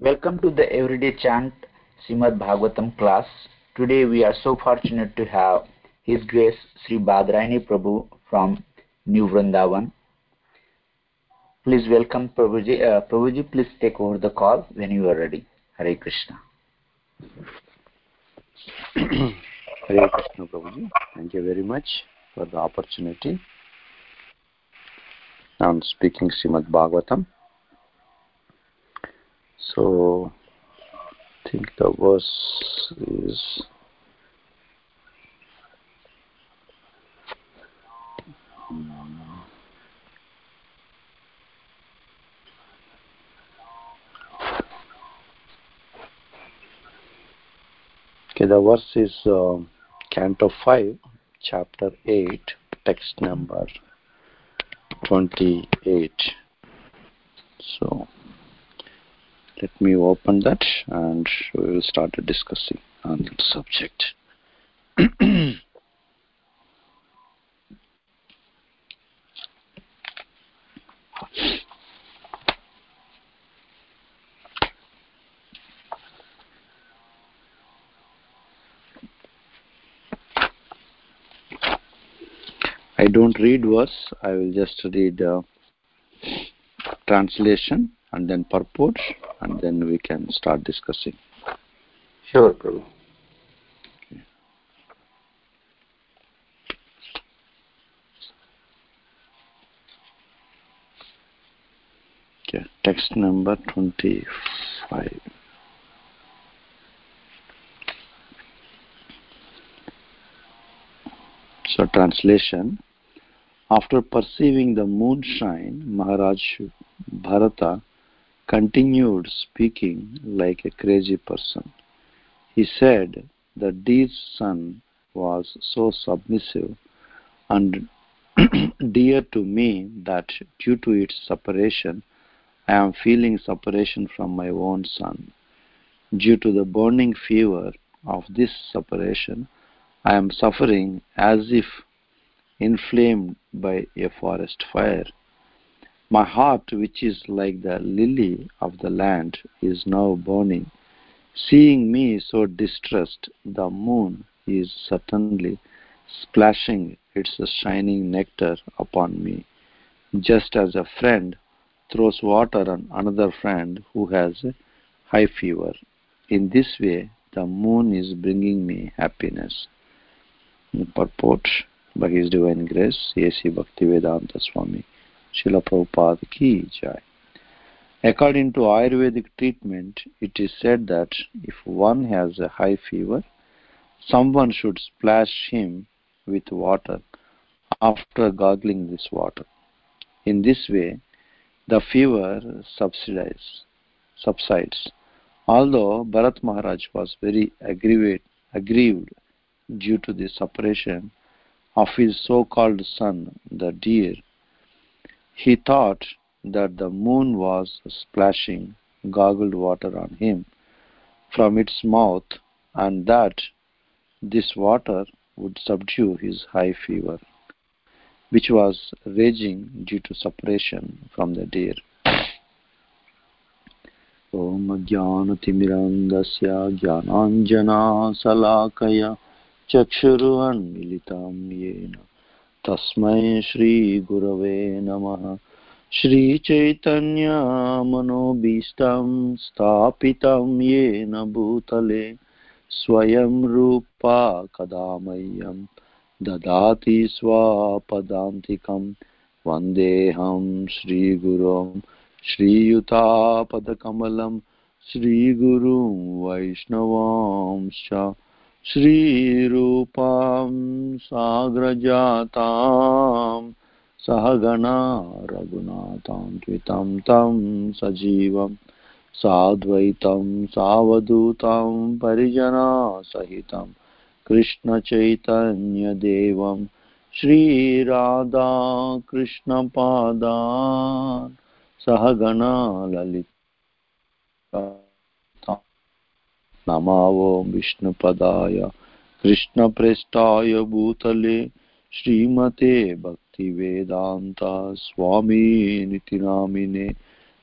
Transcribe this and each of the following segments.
Welcome to the Everyday Chant Srimad Bhagavatam class. Today we are so fortunate to have His Grace Sri Badrayani Prabhu from New Vrindavan. Please welcome Prabhuji. Uh, Prabhuji, please take over the call when you are ready. Hare Krishna. Hare Krishna Prabhuji. Thank you very much for the opportunity. I'm speaking Srimad Bhagavatam. So, I think the verse is Okay, the verse is uh, Canto 5, Chapter 8, text number 28. So, let me open that and we will start discussing on that subject. I don't read verse, I will just read uh, translation and then purport and then we can start discussing. Sure, Prabhu. Okay, text number 25. So, translation After perceiving the moonshine, Maharaj Bharata continued speaking like a crazy person. He said, that dear son was so submissive and dear to me that due to its separation, I am feeling separation from my own son. Due to the burning fever of this separation, I am suffering as if inflamed by a forest fire. My heart, which is like the lily of the land, is now burning. Seeing me so distressed, the moon is certainly splashing its shining nectar upon me, just as a friend throws water on another friend who has high fever. In this way, the moon is bringing me happiness. Purport by His Divine Grace, A.C. Bhaktivedanta Swami, Srila Prabhupada Ki Jai. According to Ayurvedic treatment, it is said that if one has a high fever, someone should splash him with water after gargling this water. In this way, the fever subsides. subsides. Although Bharat Maharaj was very aggrieved, aggrieved due to the separation of his so-called son, the deer, he thought that the moon was splashing gargled water on him from its mouth and that this water would subdue his high fever, which was raging due to separation from the deer. ॐ ज्ञानतिमिरन्दस्य ज्ञानाञ्जनाशलाकय चक्षुरुन्मिलितं येन तस्मै श्रीगुरवे नमः। श्रीचैतन्यमनोभीष्टं स्थापितं येन भूतले, स्वयं रूपा कदा मह्यं ददाति स्वापदान्तिकं। वन्देऽहं श्रीगुरुं, श्रीयुतापदकमलं, श्रीगुरुं वैष्णवांश्च। श्रीरूपां साग्रजातां सहगणा रघुनाथान्वितं तं सजीवं साद्वैतं सावधूतं परिजनासहितं कृष्णचैतन्यदेवं श्रीराधाकृष्णपादान् सहगणा ललिता नमावो विष्णुपदाय। कृष्णप्रेष्ठाय भूतले श्रीमते भक्तिवेदान्ता स्वामीनिति नामिने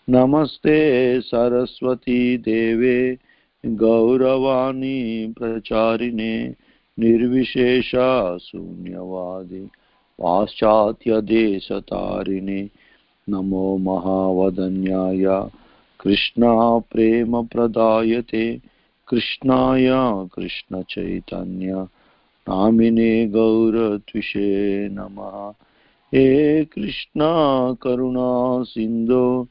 नमस्ते सरस्वती देवे, गौरवाणी प्रचारिणे, निर्विशेषा शून्यवादि, पाश्चात्यदेशतारिणे। नमो महावदन्याय। कृष्णा प्रेमप्रदायते कृष्णाय कृष्णचैतन्य नामिने गौरत्विषे नमः। हे कृष्णा करुणा सिन्धो,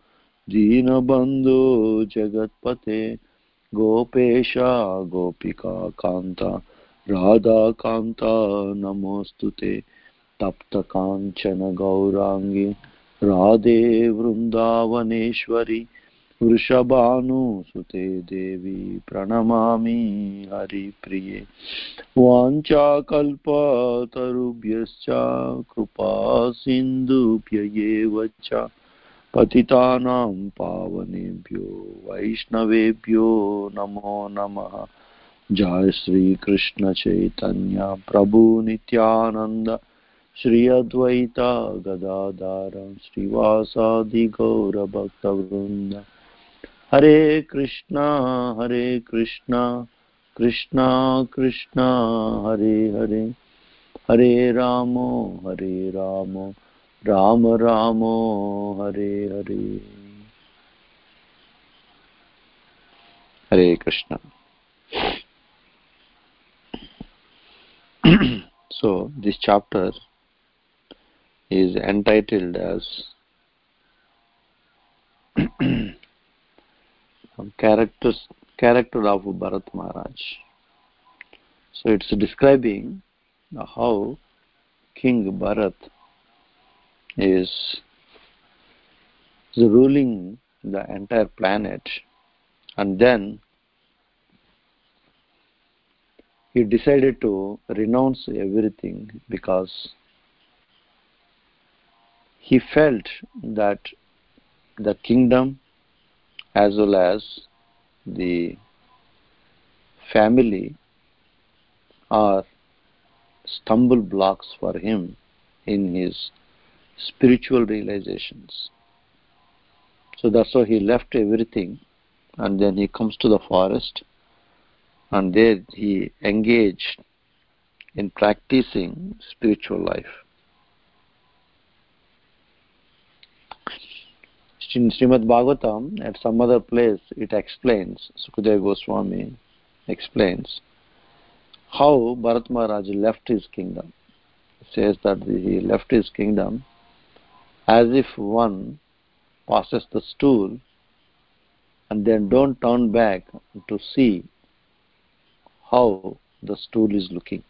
दीनबन्धो जगत्पते, गोपेशा, गोपिका कान्ता राधाकान्ता नमोऽस्तु ते। तप्तकाञ्चन गौराङ्गी, राधे वृन्दावनेश्वरि वृषभानुसुते देवी प्रणमामि हरिप्रिये। वाञ्छाकल्पतरुभ्यश्च कृपा सिन्धुभ्य एव च। पतितानां पावनेभ्यो, वैष्णवेभ्यो नमो नमः। जय श्रीकृष्ण चैतन्य प्रभु नित्यानन्द। श्री अद्वैता गदाधार श्रीवासादि गौरभक्तवृन्द हरे कृष्णा हरे कृष्णा कृष्णा कृष्णा हरे हरे हरे रामो हरे रामो राम रामो Hare Hare Hare Krishna so this chapter is entitled as characters character of Bharat Maharaj. So it's describing how King Bharat is ruling the entire planet and then he decided to renounce everything because he felt that the kingdom as well as the family are stumble blocks for him in his spiritual realizations. So that's why he left everything and then he comes to the forest and there he engaged in practicing spiritual life. In Srimad Bhagavatam, at some other place, it explains, Sukadeva Goswami explains, how Bharat Maharaj left his kingdom. He says that he left his kingdom as if one passes the stool and then don't turn back to see how the stool is looking.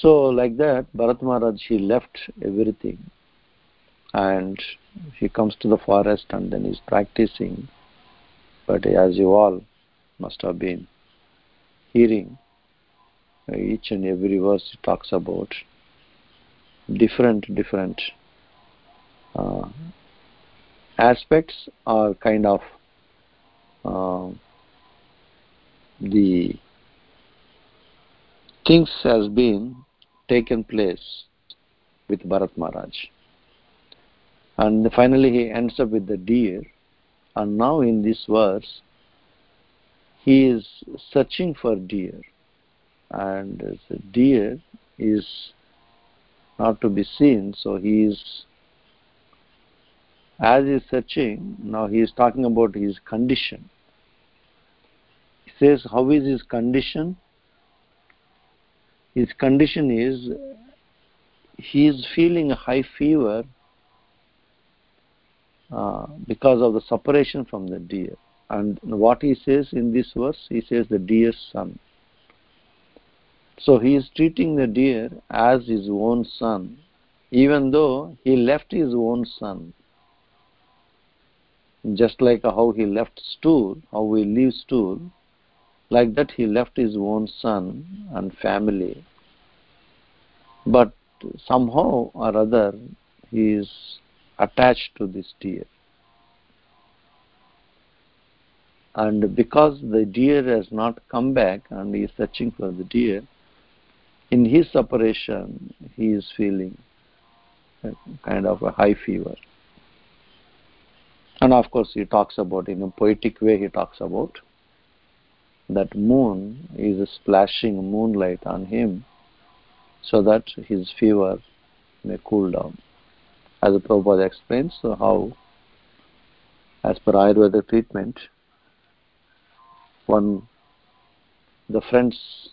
So like that, Bharat Maharaj, he left everything and he comes to the forest and then he's practicing. But as you all must have been hearing, each and every verse talks about different, different uh, aspects are kind of uh, the things has been taken place with Bharat Maharaj. And finally he ends up with the deer. And now in this verse, he is searching for deer. And the deer is not to be seen, so he is, as he is searching, now he is talking about his condition. He says, how is his condition? His condition is he is feeling a high fever uh, because of the separation from the deer. And what he says in this verse, he says the deer's son. So he is treating the deer as his own son, even though he left his own son. Just like how he left stool, how we leave stool, like that he left his own son and family. But somehow or other he is attached to this deer. And because the deer has not come back and he is searching for the deer, in his separation he is feeling kind of a high fever. And of course, he talks about, in a poetic way, he talks about that moon is splashing moonlight on him so that his fever may cool down. As the Prabhupada explains so how, as per Ayurveda treatment, one, the friends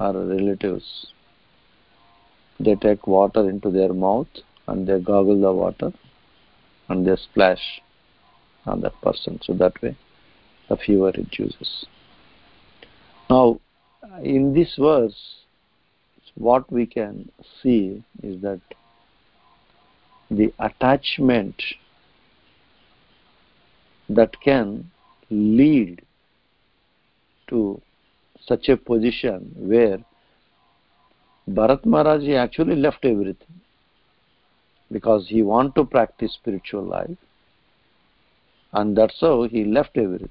or relatives, they take water into their mouth and they goggle the water and they splash on that person. So that way the fever reduces. Now, in this verse, what we can see is that the attachment that can lead to such a position where Bharat Maharaj actually left everything because he wanted to practice spiritual life and that's how he left everything.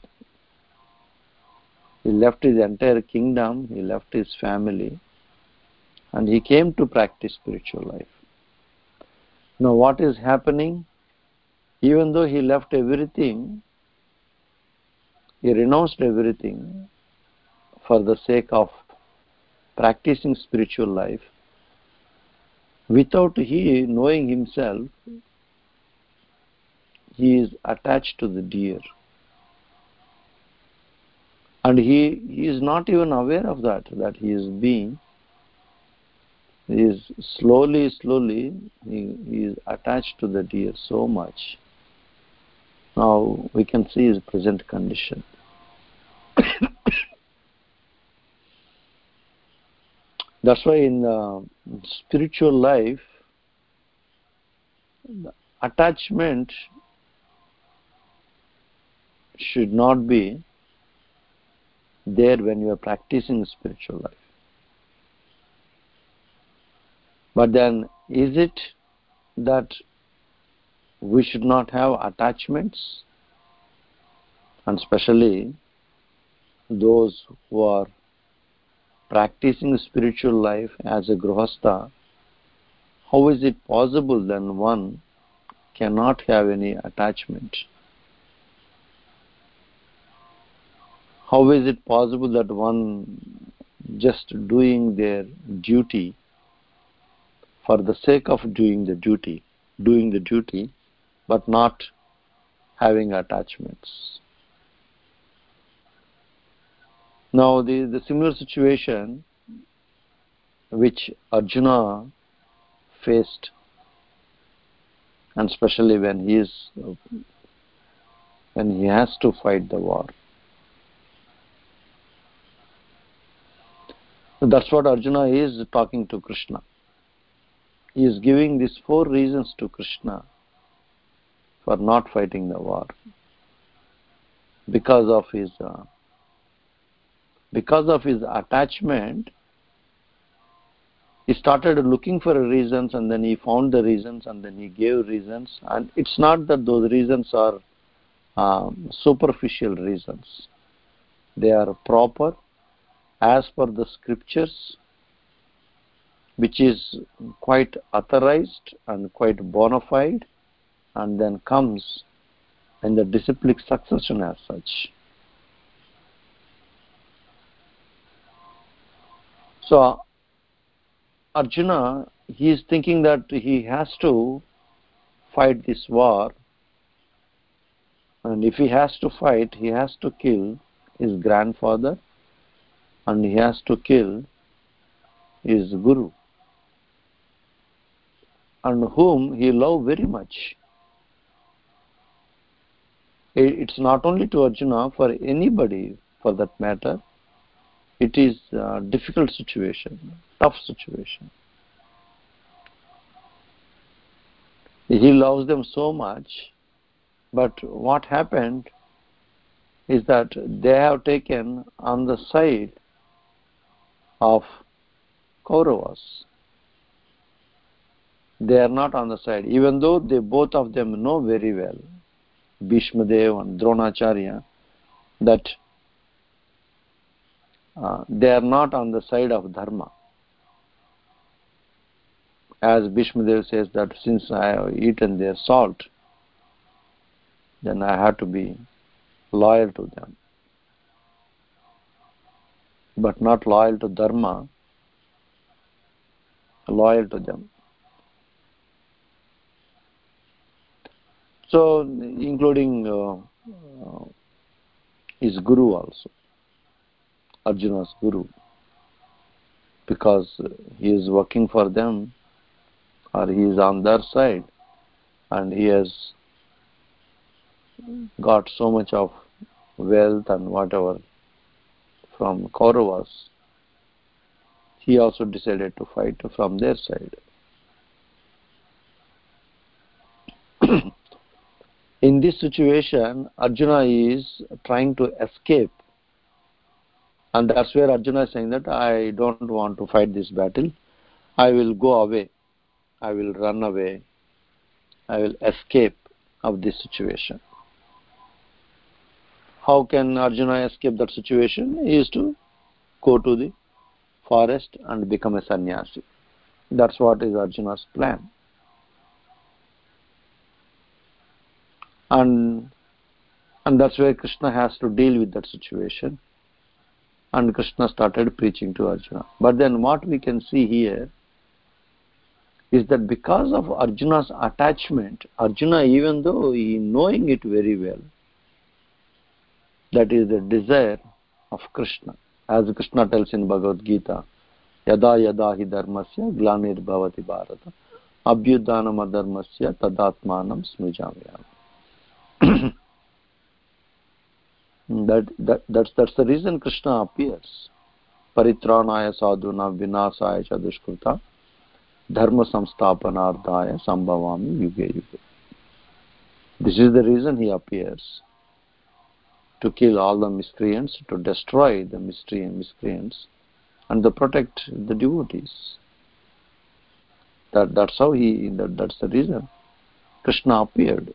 He left his entire kingdom, he left his family, and he came to practice spiritual life. Now, what is happening? Even though he left everything, he renounced everything for the sake of practicing spiritual life. Without he knowing himself, he is attached to the deer. And he, he is not even aware of that, that he is being he is slowly, slowly, he, he is attached to the deer so much. Now we can see his present condition. That's why in uh, spiritual life, attachment should not be there when you are practicing spiritual life. But then, is it that we should not have attachments? And especially those who are practicing spiritual life as a grihastha, how is it possible then one cannot have any attachment? How is it possible that one just doing their duty for the sake of doing the duty, doing the duty, but not having attachments. Now, the, the similar situation which Arjuna faced, and especially when he is when he has to fight the war. That's what Arjuna is talking to Krishna. He is giving these four reasons to Krishna for not fighting the war. Because of his uh, because of his attachment he started looking for reasons and then he found the reasons and then he gave reasons. And it's not that those reasons are um, superficial reasons. They are proper as per the scriptures which is quite authorized and quite bona fide and then comes in the disciplic succession as such. So Arjuna, he is thinking that he has to fight this war and if he has to fight, he has to kill his grandfather and he has to kill his guru and whom he loved very much. It's not only to Arjuna, for anybody for that matter, it is a difficult situation, tough situation. He loves them so much, but what happened is that they have taken on the side of Kauravas they are not on the side even though they both of them know very well Bhishmadev and Dronacharya that uh, they are not on the side of dharma as Bhishmadev says that since I have eaten their salt, then I have to be loyal to them. But not loyal to Dharma, loyal to them. So, including uh, uh, his guru also, Arjuna's guru, because he is working for them or he is on their side and he has got so much of wealth and whatever from Kauravas, he also decided to fight from their side. In this situation, Arjuna is trying to escape. And that's where Arjuna is saying that I don't want to fight this battle. I will go away. I will run away. I will escape of this situation. How can Arjuna escape that situation? He is to go to the forest and become a sannyasi. That's what is Arjuna's plan. And and that's where Krishna has to deal with that situation. And Krishna started preaching to Arjuna. But then what we can see here is that because of Arjuna's attachment, Arjuna, even though he knowing it very well, that is the desire of Krishna. As Krishna tells in Bhagavad Gita, hi dharmasya glanir bhavati bharata abhyudanam adharmasya tadatmanam smrijamyam. that, that, that's, that's the reason Krishna appears. Paritranaya sadhuna vinasaya cha dushkrita dharma samsthapanardhaya sambhavami yuge yuge. This is the reason he appears to kill all the miscreants, to destroy the miscreants, and to protect the devotees. That, that's how he, that, that's the reason Krishna appeared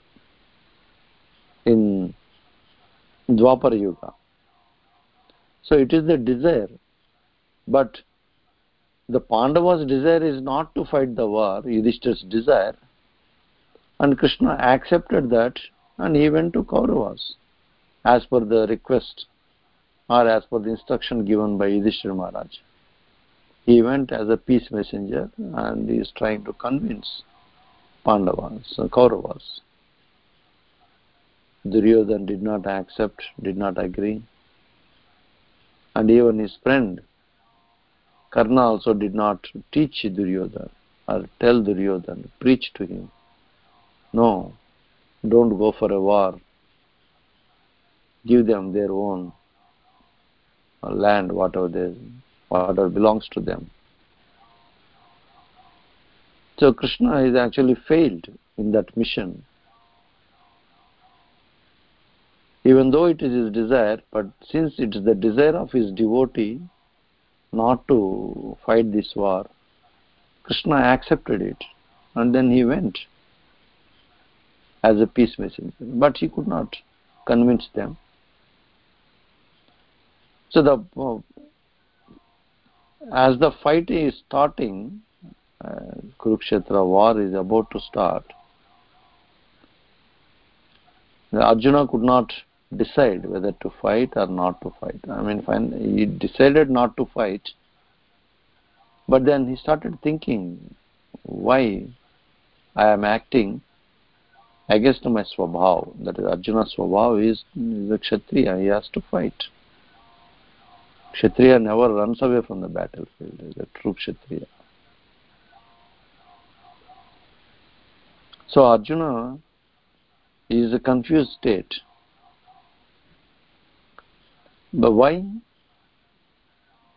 in Dwapara Yuga. So it is the desire, but the Pandavas' desire is not to fight the war, Yudhishthir's desire, and Krishna accepted that and he went to Kauravas as per the request or as per the instruction given by Yudhishthira Maharaj. He went as a peace messenger and he is trying to convince Pandavas, Kauravas. Duryodhan did not accept, did not agree. And even his friend Karna also did not teach Duryodhan or tell Duryodhan, preach to him. No, don't go for a war give them their own land, whatever whatever belongs to them. So Krishna is actually failed in that mission. Even though it is his desire, but since it is the desire of his devotee not to fight this war, Krishna accepted it and then he went as a peace messenger. But he could not convince them. So the uh, as the fight is starting, uh, Kurukshetra war is about to start. Arjuna could not decide whether to fight or not to fight. I mean, he decided not to fight, but then he started thinking, why I am acting against my swabhav. That is, Arjuna's swabhav is, is a kshatriya, he has to fight. Kshatriya never runs away from the battlefield, is a true Kshatriya. So Arjuna is a confused state. But why?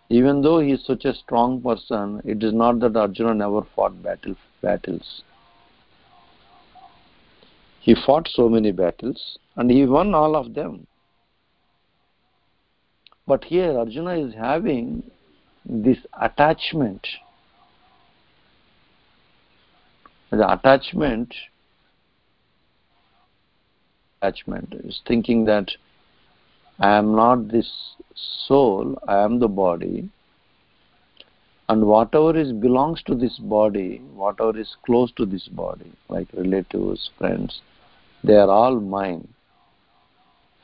Even though he is such a strong person, it is not that Arjuna never fought battle, battles. He fought so many battles and he won all of them. But here Arjuna is having this attachment. The attachment attachment is thinking that I am not this soul, I am the body, and whatever is belongs to this body whatever is close to this body like relatives friends they are all mine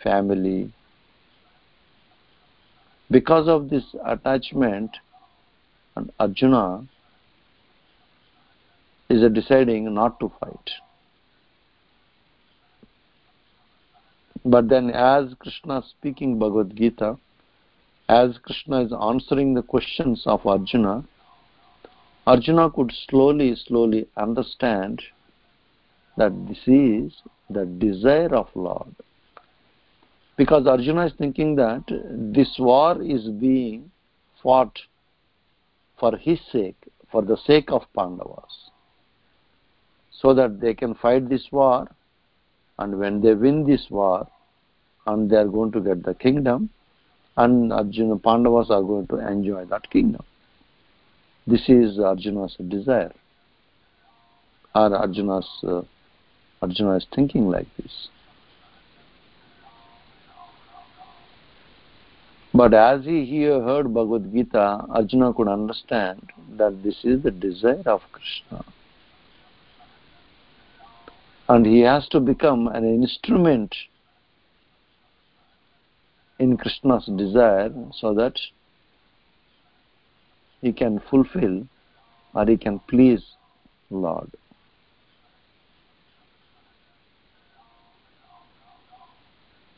family because of this attachment and arjuna is deciding not to fight but then as krishna speaking bhagavad gita as Krishna is answering the questions of Arjuna, Arjuna could slowly, slowly understand that this is the desire of Lord. Because Arjuna is thinking that this war is being fought for his sake, for the sake of Pandavas, so that they can fight this war, and when they win this war, and they are going to get the kingdom, and Arjuna Pandavas are going to enjoy that kingdom. This is Arjuna's desire. Or Arjuna's uh, Arjuna is thinking like this. But as he here heard Bhagavad Gita, Arjuna could understand that this is the desire of Krishna. And he has to become an instrument in Krishna's desire so that he can fulfill or he can please Lord.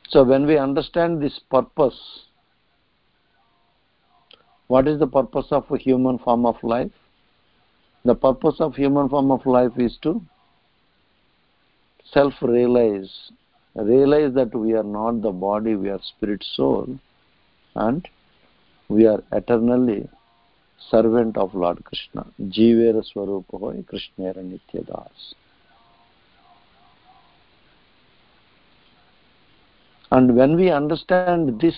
So when we understand this purpose, what is the purpose of a human form of life? The purpose of human form of life is to self-realize realize that we are not the body, we are spirit soul, and we are eternally servant of Lord Krishna. Jivera Swarupa Hoy Krishnera Nityadas. And when we understand this,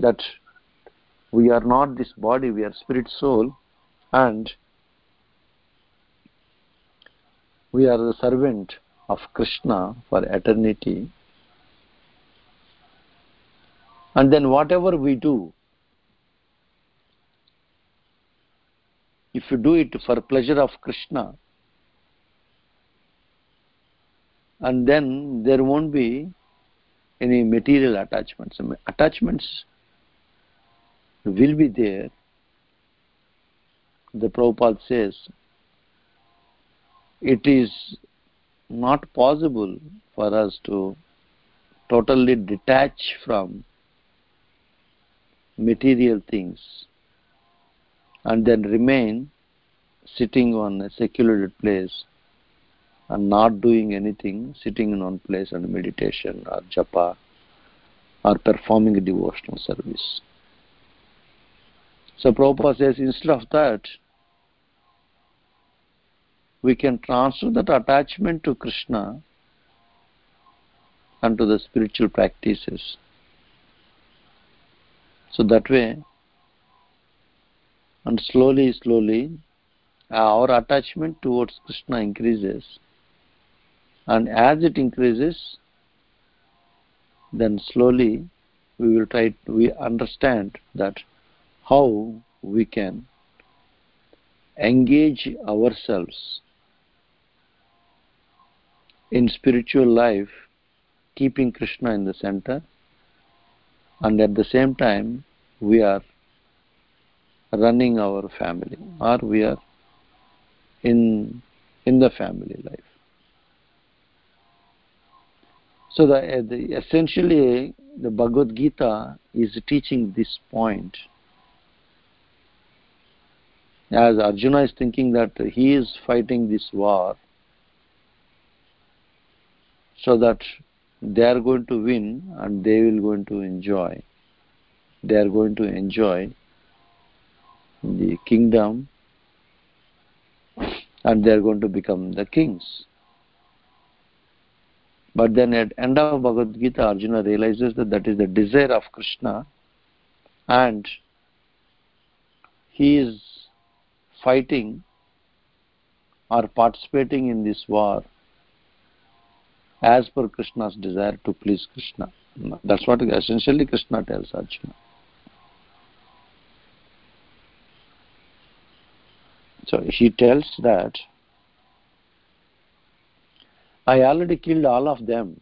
that we are not this body, we are spirit soul, and we are the servant of Krishna for eternity. And then whatever we do, if you do it for pleasure of Krishna, and then there won't be any material attachments. Attachments will be there. The Prabhupada says, it is not possible for us to totally detach from material things and then remain sitting on a secluded place and not doing anything, sitting in one place and meditation or japa or performing devotional service. So Prabhupada says instead of that, we can transfer that attachment to Krishna and to the spiritual practices. So that way, and slowly, slowly, our attachment towards Krishna increases. And as it increases, then slowly we will try to we understand that how we can engage ourselves in spiritual life, keeping Krishna in the center, and at the same time, we are running our family, or we are in in the family life. So the, the essentially the Bhagavad Gita is teaching this point. As Arjuna is thinking that he is fighting this war so that they are going to win and they will going to enjoy they are going to enjoy the kingdom and they are going to become the kings. But then at end of bhagavad gita arjuna realizes that that is the desire of krishna and he is fighting or participating in this war as per Krishna's desire to please Krishna. That's what essentially Krishna tells Arjuna. So he tells that I already killed all of them.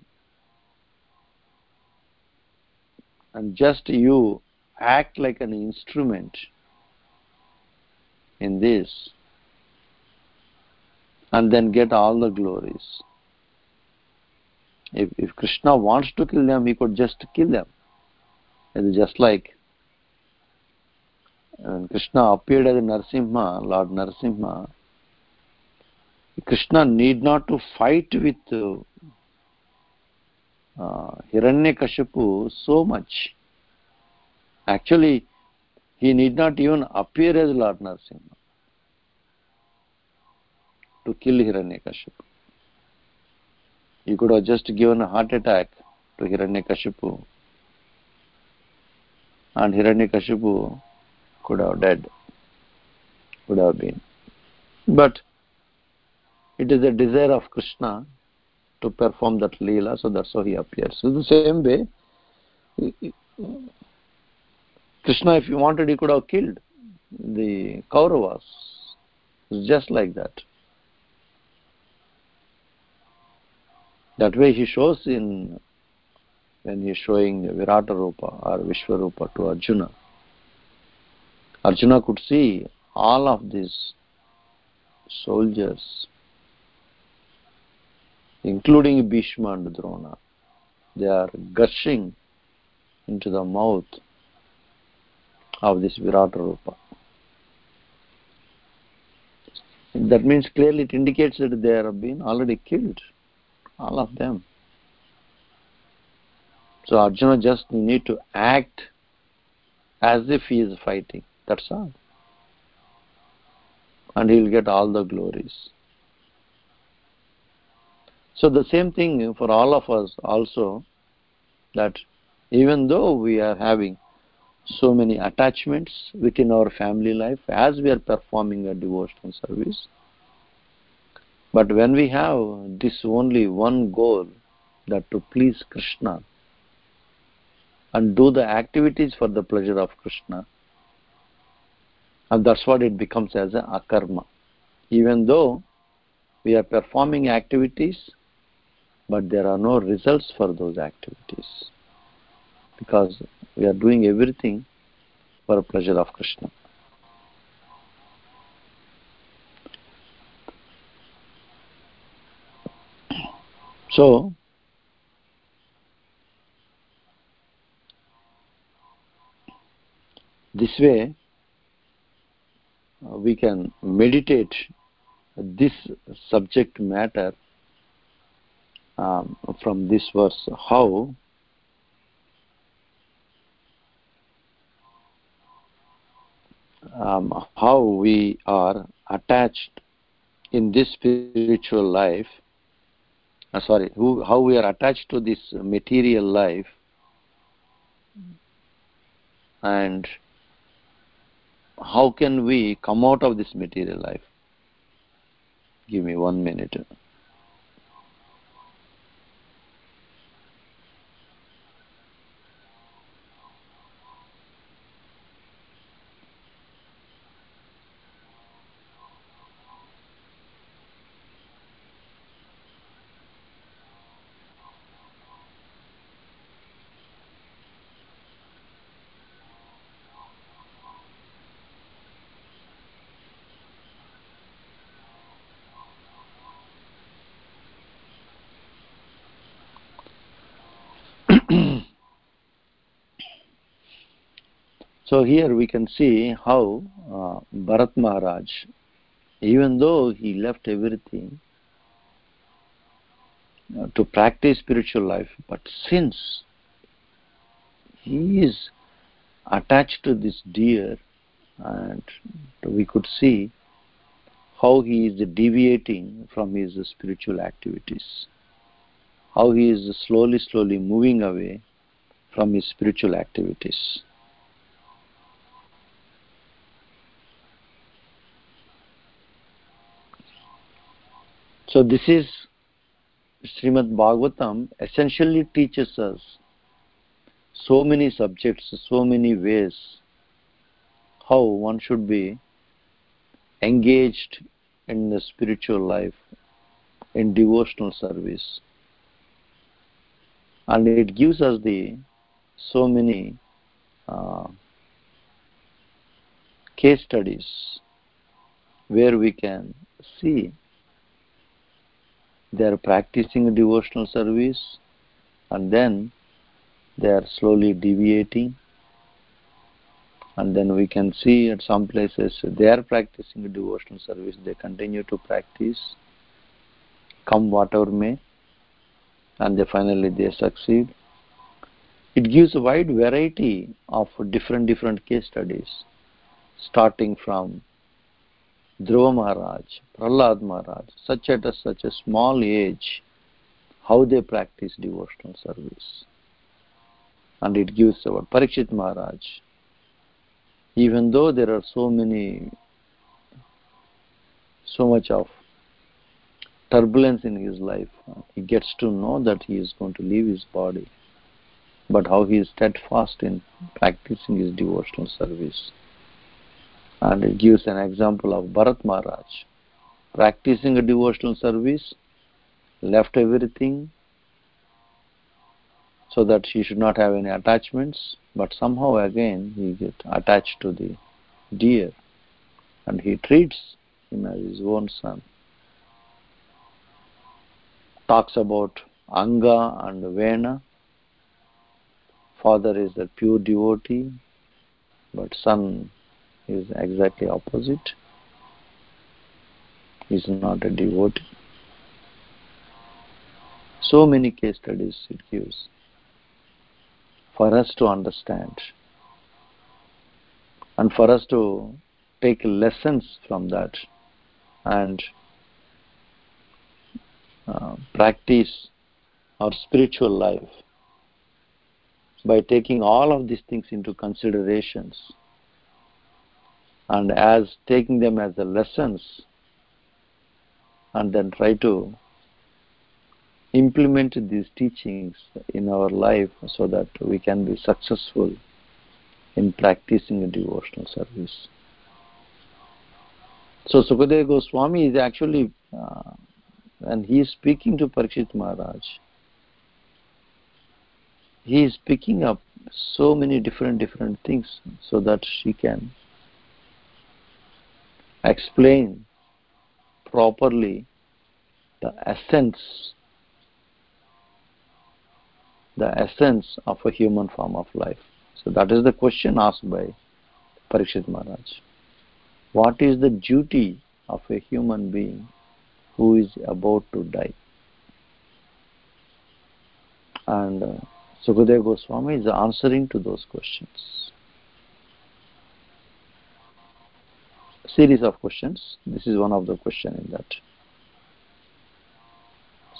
And just you act like an instrument in this and then get all the glories. If, if Krishna wants to kill them, he could just kill them. It's just like when Krishna appeared as Narsimha, Lord Narsimha, Krishna need not to fight with uh, Hiranyakashipu so much. Actually, he need not even appear as Lord Narsimha to kill Hiranyakashipu. He could have just given a heart attack to Hiranyakashipu and Hiranyakashipu could have died, could have been. But it is a desire of Krishna to perform that Leela, so that's how he appears. So the same way, Krishna, if he wanted, he could have killed the Kauravas. It's just like that. That way he shows in when he is showing Virata Rupa or Vishwarupa to Arjuna. Arjuna could see all of these soldiers, including Bhishma and Drona. They are gushing into the mouth of this Virata Rupa. That means clearly it indicates that they have been already killed, all of them. So Arjuna just need to act as if he is fighting. That's all. And he will get all the glories. So the same thing for all of us also, that even though we are having so many attachments within our family life as we are performing a devotional service, but when we have this only one goal, that to please Krishna, and do the activities for the pleasure of Krishna. And that's what it becomes as a akarma. Even though we are performing activities, but there are no results for those activities. Because we are doing everything for pleasure of Krishna. So, this way uh, we can meditate this subject matter um, from this verse how um, how we are attached in this spiritual life uh, sorry who, how we are attached to this material life and how can we come out of this material life? Give me one minute. So here we can see how uh, Bharat Maharaj, even though he left everything uh, to practice spiritual life, but since he is attached to this deer, and we could see how he is deviating from his spiritual activities, how he is slowly, slowly moving away from his spiritual activities. So this is Srimad Bhagavatam essentially teaches us so many subjects, so many ways how one should be engaged in the spiritual life, in devotional service. And it gives us the so many uh, case studies where we can see they are practicing devotional service and then they are slowly deviating. And then we can see at some places they are practicing devotional service they continue to practice come whatever may and they finally they succeed. It gives a wide variety of different different case studies starting from Dhruva Maharaj, Prahlad Maharaj, such at a, such a small age, how they practice devotional service. And it gives our Parikshit Maharaj, even though there are so many, so much of turbulence in his life, he gets to know that he is going to leave his body. But how he is steadfast in practicing his devotional service Uh, and it gives an example of Bharat Maharaj practicing a devotional service, left everything so that he should not have any attachments, but somehow again he gets attached to the deer and he treats him as his own son. Talks about Anga and Vena. Father is a pure devotee, but son is exactly opposite. Is not a devotee. So many case studies it gives for us to understand and for us to take lessons from that and uh, practice our spiritual life by taking all of these things into considerations and as taking them as the lessons and then try to implement these teachings in our life so that we can be successful in practicing a devotional service. So Sukadeva Goswami is actually, uh, and he is speaking to Parikshit Maharaj, he is picking up so many different different things so that she can explain properly the essence the essence of a human form of life. So that is the question asked by parikshit maharaj. What is the duty of a human being who is about to die? And uh, Sukadeva Goswami is answering to those questions series of questions. This is one of the question in that.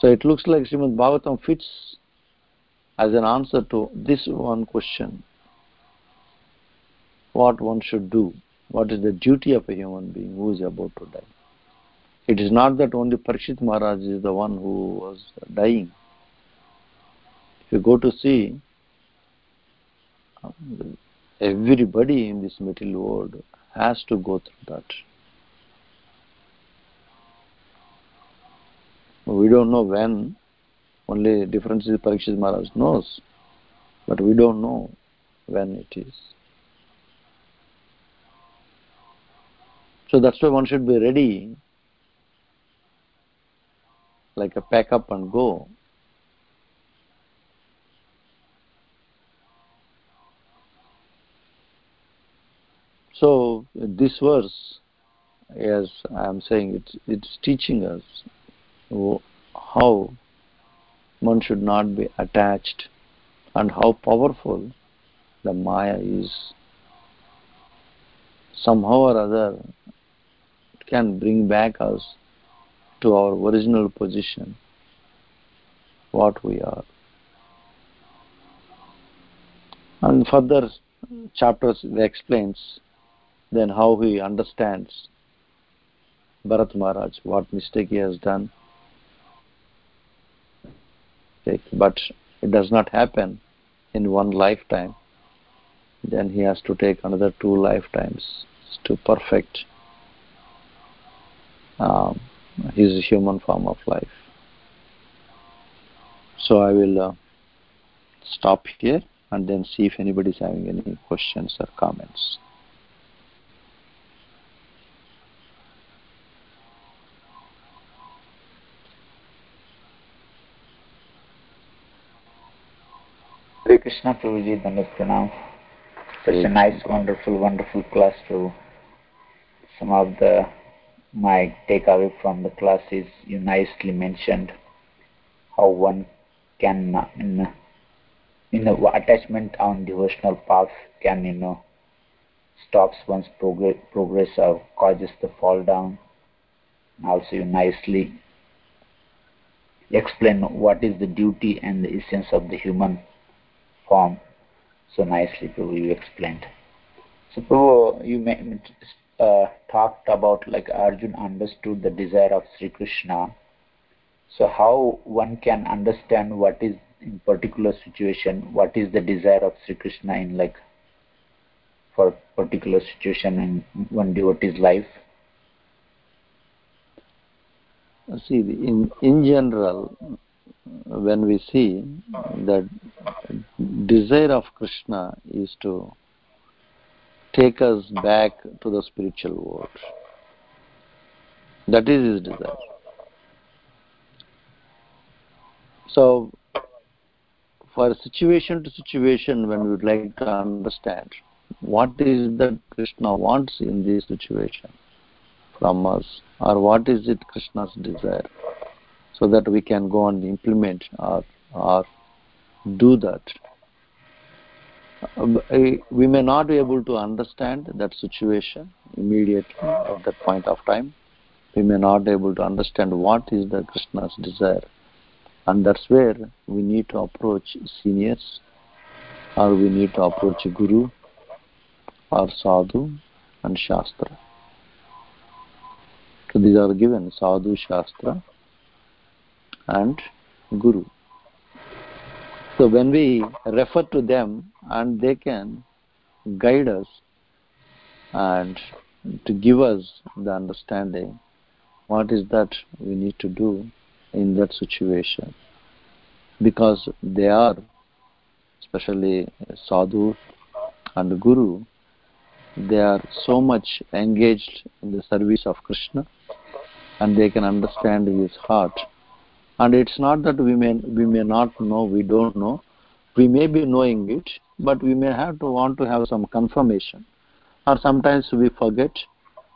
So it looks like Srimad Bhagavatam fits as an answer to this one question. What one should do? What is the duty of a human being who is about to die? It is not that only Parikshit Maharaj is the one who was dying. If you go to see, um, everybody in this material world has to go through that. We don't know when, only difference is Parikshit Maharaj knows, but we don't know when it is. So that's why one should be ready, like a pack up and go. So this verse, as I am saying, it's, it's teaching us how one should not be attached and how powerful the Maya is. Somehow or other, it can bring back us to our original position, what we are. And further chapters explains then how he understands Bharat Maharaj, what mistake he has done. But it does not happen in one lifetime. Then he has to take another two lifetimes to perfect um, his human form of life. So I will uh, stop here and then see if anybody is having any questions or comments. Krishna Prabhuji, Dandat Pranam. Such a nice, wonderful, wonderful class, Prabhu. Some of the my takeaway from the class is you nicely mentioned how one can in in the attachment on devotional path can you know stops one's progress progress or causes the fall down. Also, you nicely explain what is the duty and the essence of the human form. So nicely, Prabhu, you explained. So, Prabhu, you may, uh, talked about like Arjun understood the desire of Sri Krishna. So, how one can understand what is in particular situation, what is the desire of Sri Krishna in like for particular situation in one devotee's life? See, in in general, when we see that desire of Krishna is to take us back to the spiritual world. That is his desire. So, for situation to situation, when we would like to understand what is that Krishna wants in this situation from us, or what is it Krishna's desire, so that we can go and implement or, or do that. Uh, we may not be able to understand that situation immediately at that point of time. We may not be able to understand what is the Krishna's desire. And that's where we need to approach seniors or we need to approach Guru or Sadhu and Shastra. So these are given Sadhu, Shastra and Guru. So when we refer to them and they can guide us and to give us the understanding what is that we need to do in that situation because they are especially sadhu and guru they are so much engaged in the service of krishna and they can understand his heart and it's not that we may we may not know we don't know. We may be knowing it but we may have to want to have some confirmation. Or sometimes we forget.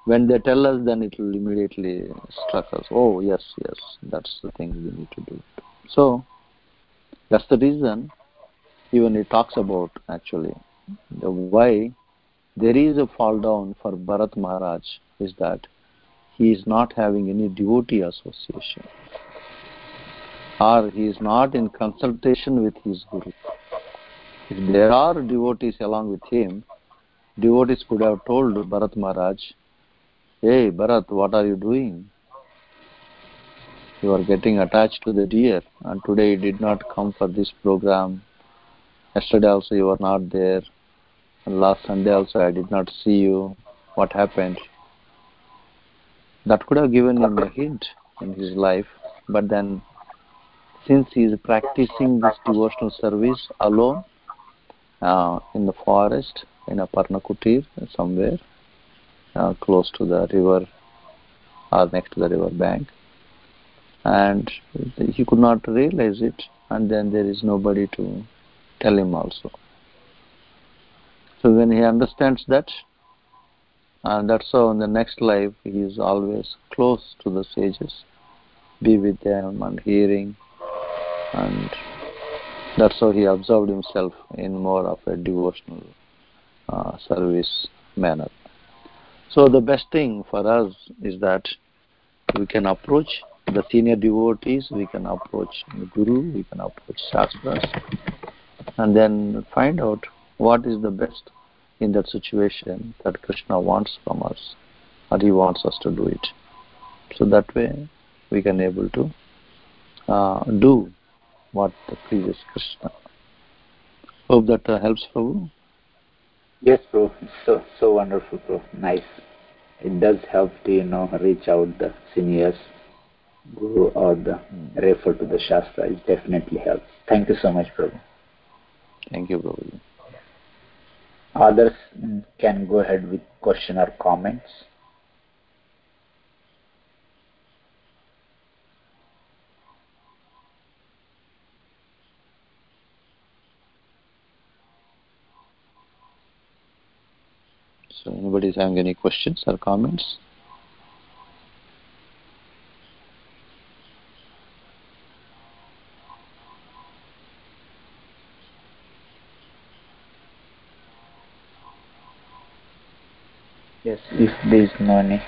When they tell us then it will immediately struck us. Oh yes yes that's the thing we need to do. So that's the reason even it talks about actually the why there is a fall down for bharat maharaj is that he is not having any devotee association or he is not in consultation with his guru. If there are devotees along with him, devotees could have told Bharat Maharaj, Hey Bharat, what are you doing? You are getting attached to the deer and today you did not come for this program. Yesterday also you were not there. And last Sunday also I did not see you. What happened? That could have given him a hint in his life, but then since he is practicing this devotional service alone uh, in the forest in a parnakutir somewhere uh, close to the river or next to the river bank. And he could not realize it and then there is nobody to tell him also. So when he understands that and that's how in the next life he is always close to the sages be with them and hearing and that's how he absorbed himself in more of a devotional uh, service manner. So the best thing for us is that we can approach the senior devotees, we can approach the Guru, we can approach Shastras, and then find out what is the best in that situation that Krishna wants from us, or he wants us to do it. So that way we can able to uh, do what the previous Krishna. Hope that uh, helps, Prabhu. Yes, bro. So so wonderful, bro. Nice. it does help to you know reach out the seniors guru or the refer to the shastra it definitely helps thank you so much prabhu thank you prabhu others can go ahead with question or comments so anybody is having any questions or comments Yes, if there is no any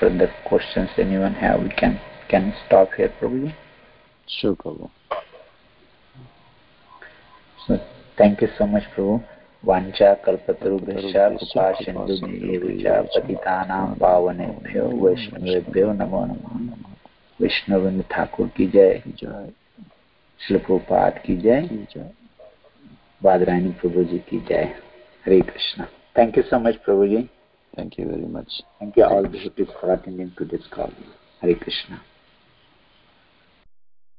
further questions anyone have, we can can stop here probably. Sure, Prabhu. So thank you so much, Prabhu. वाञ्छा कल्पतरुभ्यश्चापतितानां पावनेभ्यो वैष्णवेभ्यो नमो नमः। विष्णुविन्द ठाकुर की जय। शिल्पोपात की जय। बादरायणी प्रभु जी की जय। Hare Krishna. Thank you so much Prabhu ji thank you very much thank you Hare Krishna.